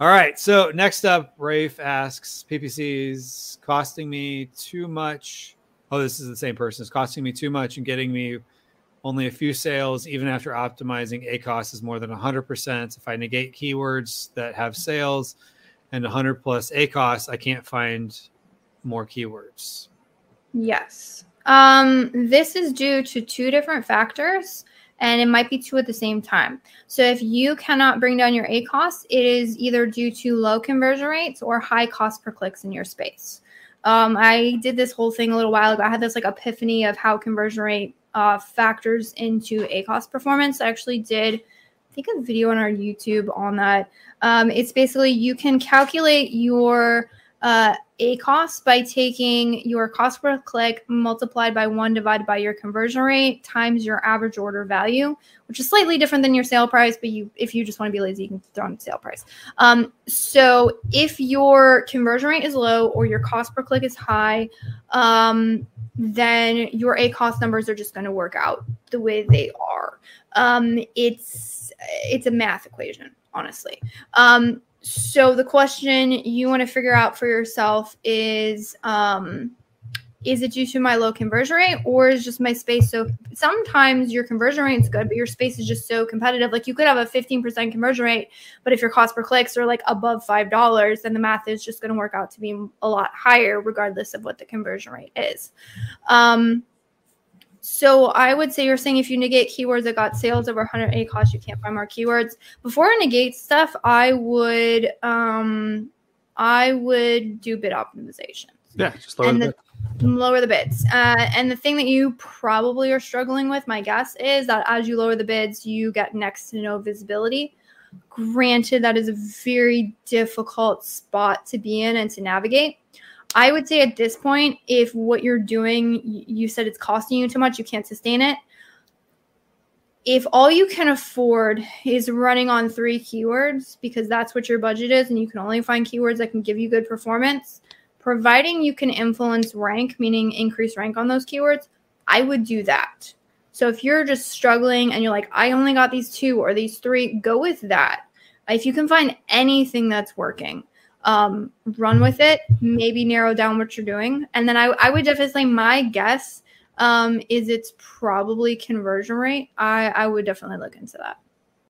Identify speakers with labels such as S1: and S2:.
S1: All right. So next up, Rafe asks PPCs costing me too much. Oh, this is the same person. It's costing me too much and getting me only a few sales, even after optimizing ACOS is more than 100%. If I negate keywords that have sales and 100 plus ACOS, I can't find more keywords.
S2: Yes. Um, this is due to two different factors and it might be two at the same time. So if you cannot bring down your ACOS, it is either due to low conversion rates or high cost per clicks in your space. Um, I did this whole thing a little while ago. I had this like epiphany of how conversion rate uh, factors into ACOS performance. I actually did, I think, a video on our YouTube on that. Um, it's basically you can calculate your uh, ACOS by taking your cost per click multiplied by one divided by your conversion rate times your average order value, which is slightly different than your sale price. But you, if you just want to be lazy, you can throw in sale price. Um, so if your conversion rate is low or your cost per click is high, um, then your ACOS numbers are just going to work out the way they are. Um, it's it's a math equation, honestly. Um, so the question you want to figure out for yourself is um, is it due to my low conversion rate or is just my space so sometimes your conversion rate is good but your space is just so competitive. Like you could have a 15% conversion rate but if your cost per clicks are like above five dollars then the math is just going to work out to be a lot higher regardless of what the conversion rate is. Um, so I would say you're saying if you negate keywords that got sales over 100 ACOS, you can't find more keywords. Before I negate stuff, I would um I would do bid optimization.
S1: Yeah, just lower
S2: and
S1: the,
S2: the lower the bids. Uh, and the thing that you probably are struggling with, my guess is that as you lower the bids, you get next to no visibility. Granted, that is a very difficult spot to be in and to navigate. I would say at this point, if what you're doing, you said it's costing you too much, you can't sustain it. If all you can afford is running on three keywords, because that's what your budget is, and you can only find keywords that can give you good performance, providing you can influence rank, meaning increase rank on those keywords, I would do that. So if you're just struggling and you're like, I only got these two or these three, go with that. If you can find anything that's working, um, run with it, maybe narrow down what you're doing. And then I, I would definitely say my guess um, is it's probably conversion rate. I, I would definitely look into that.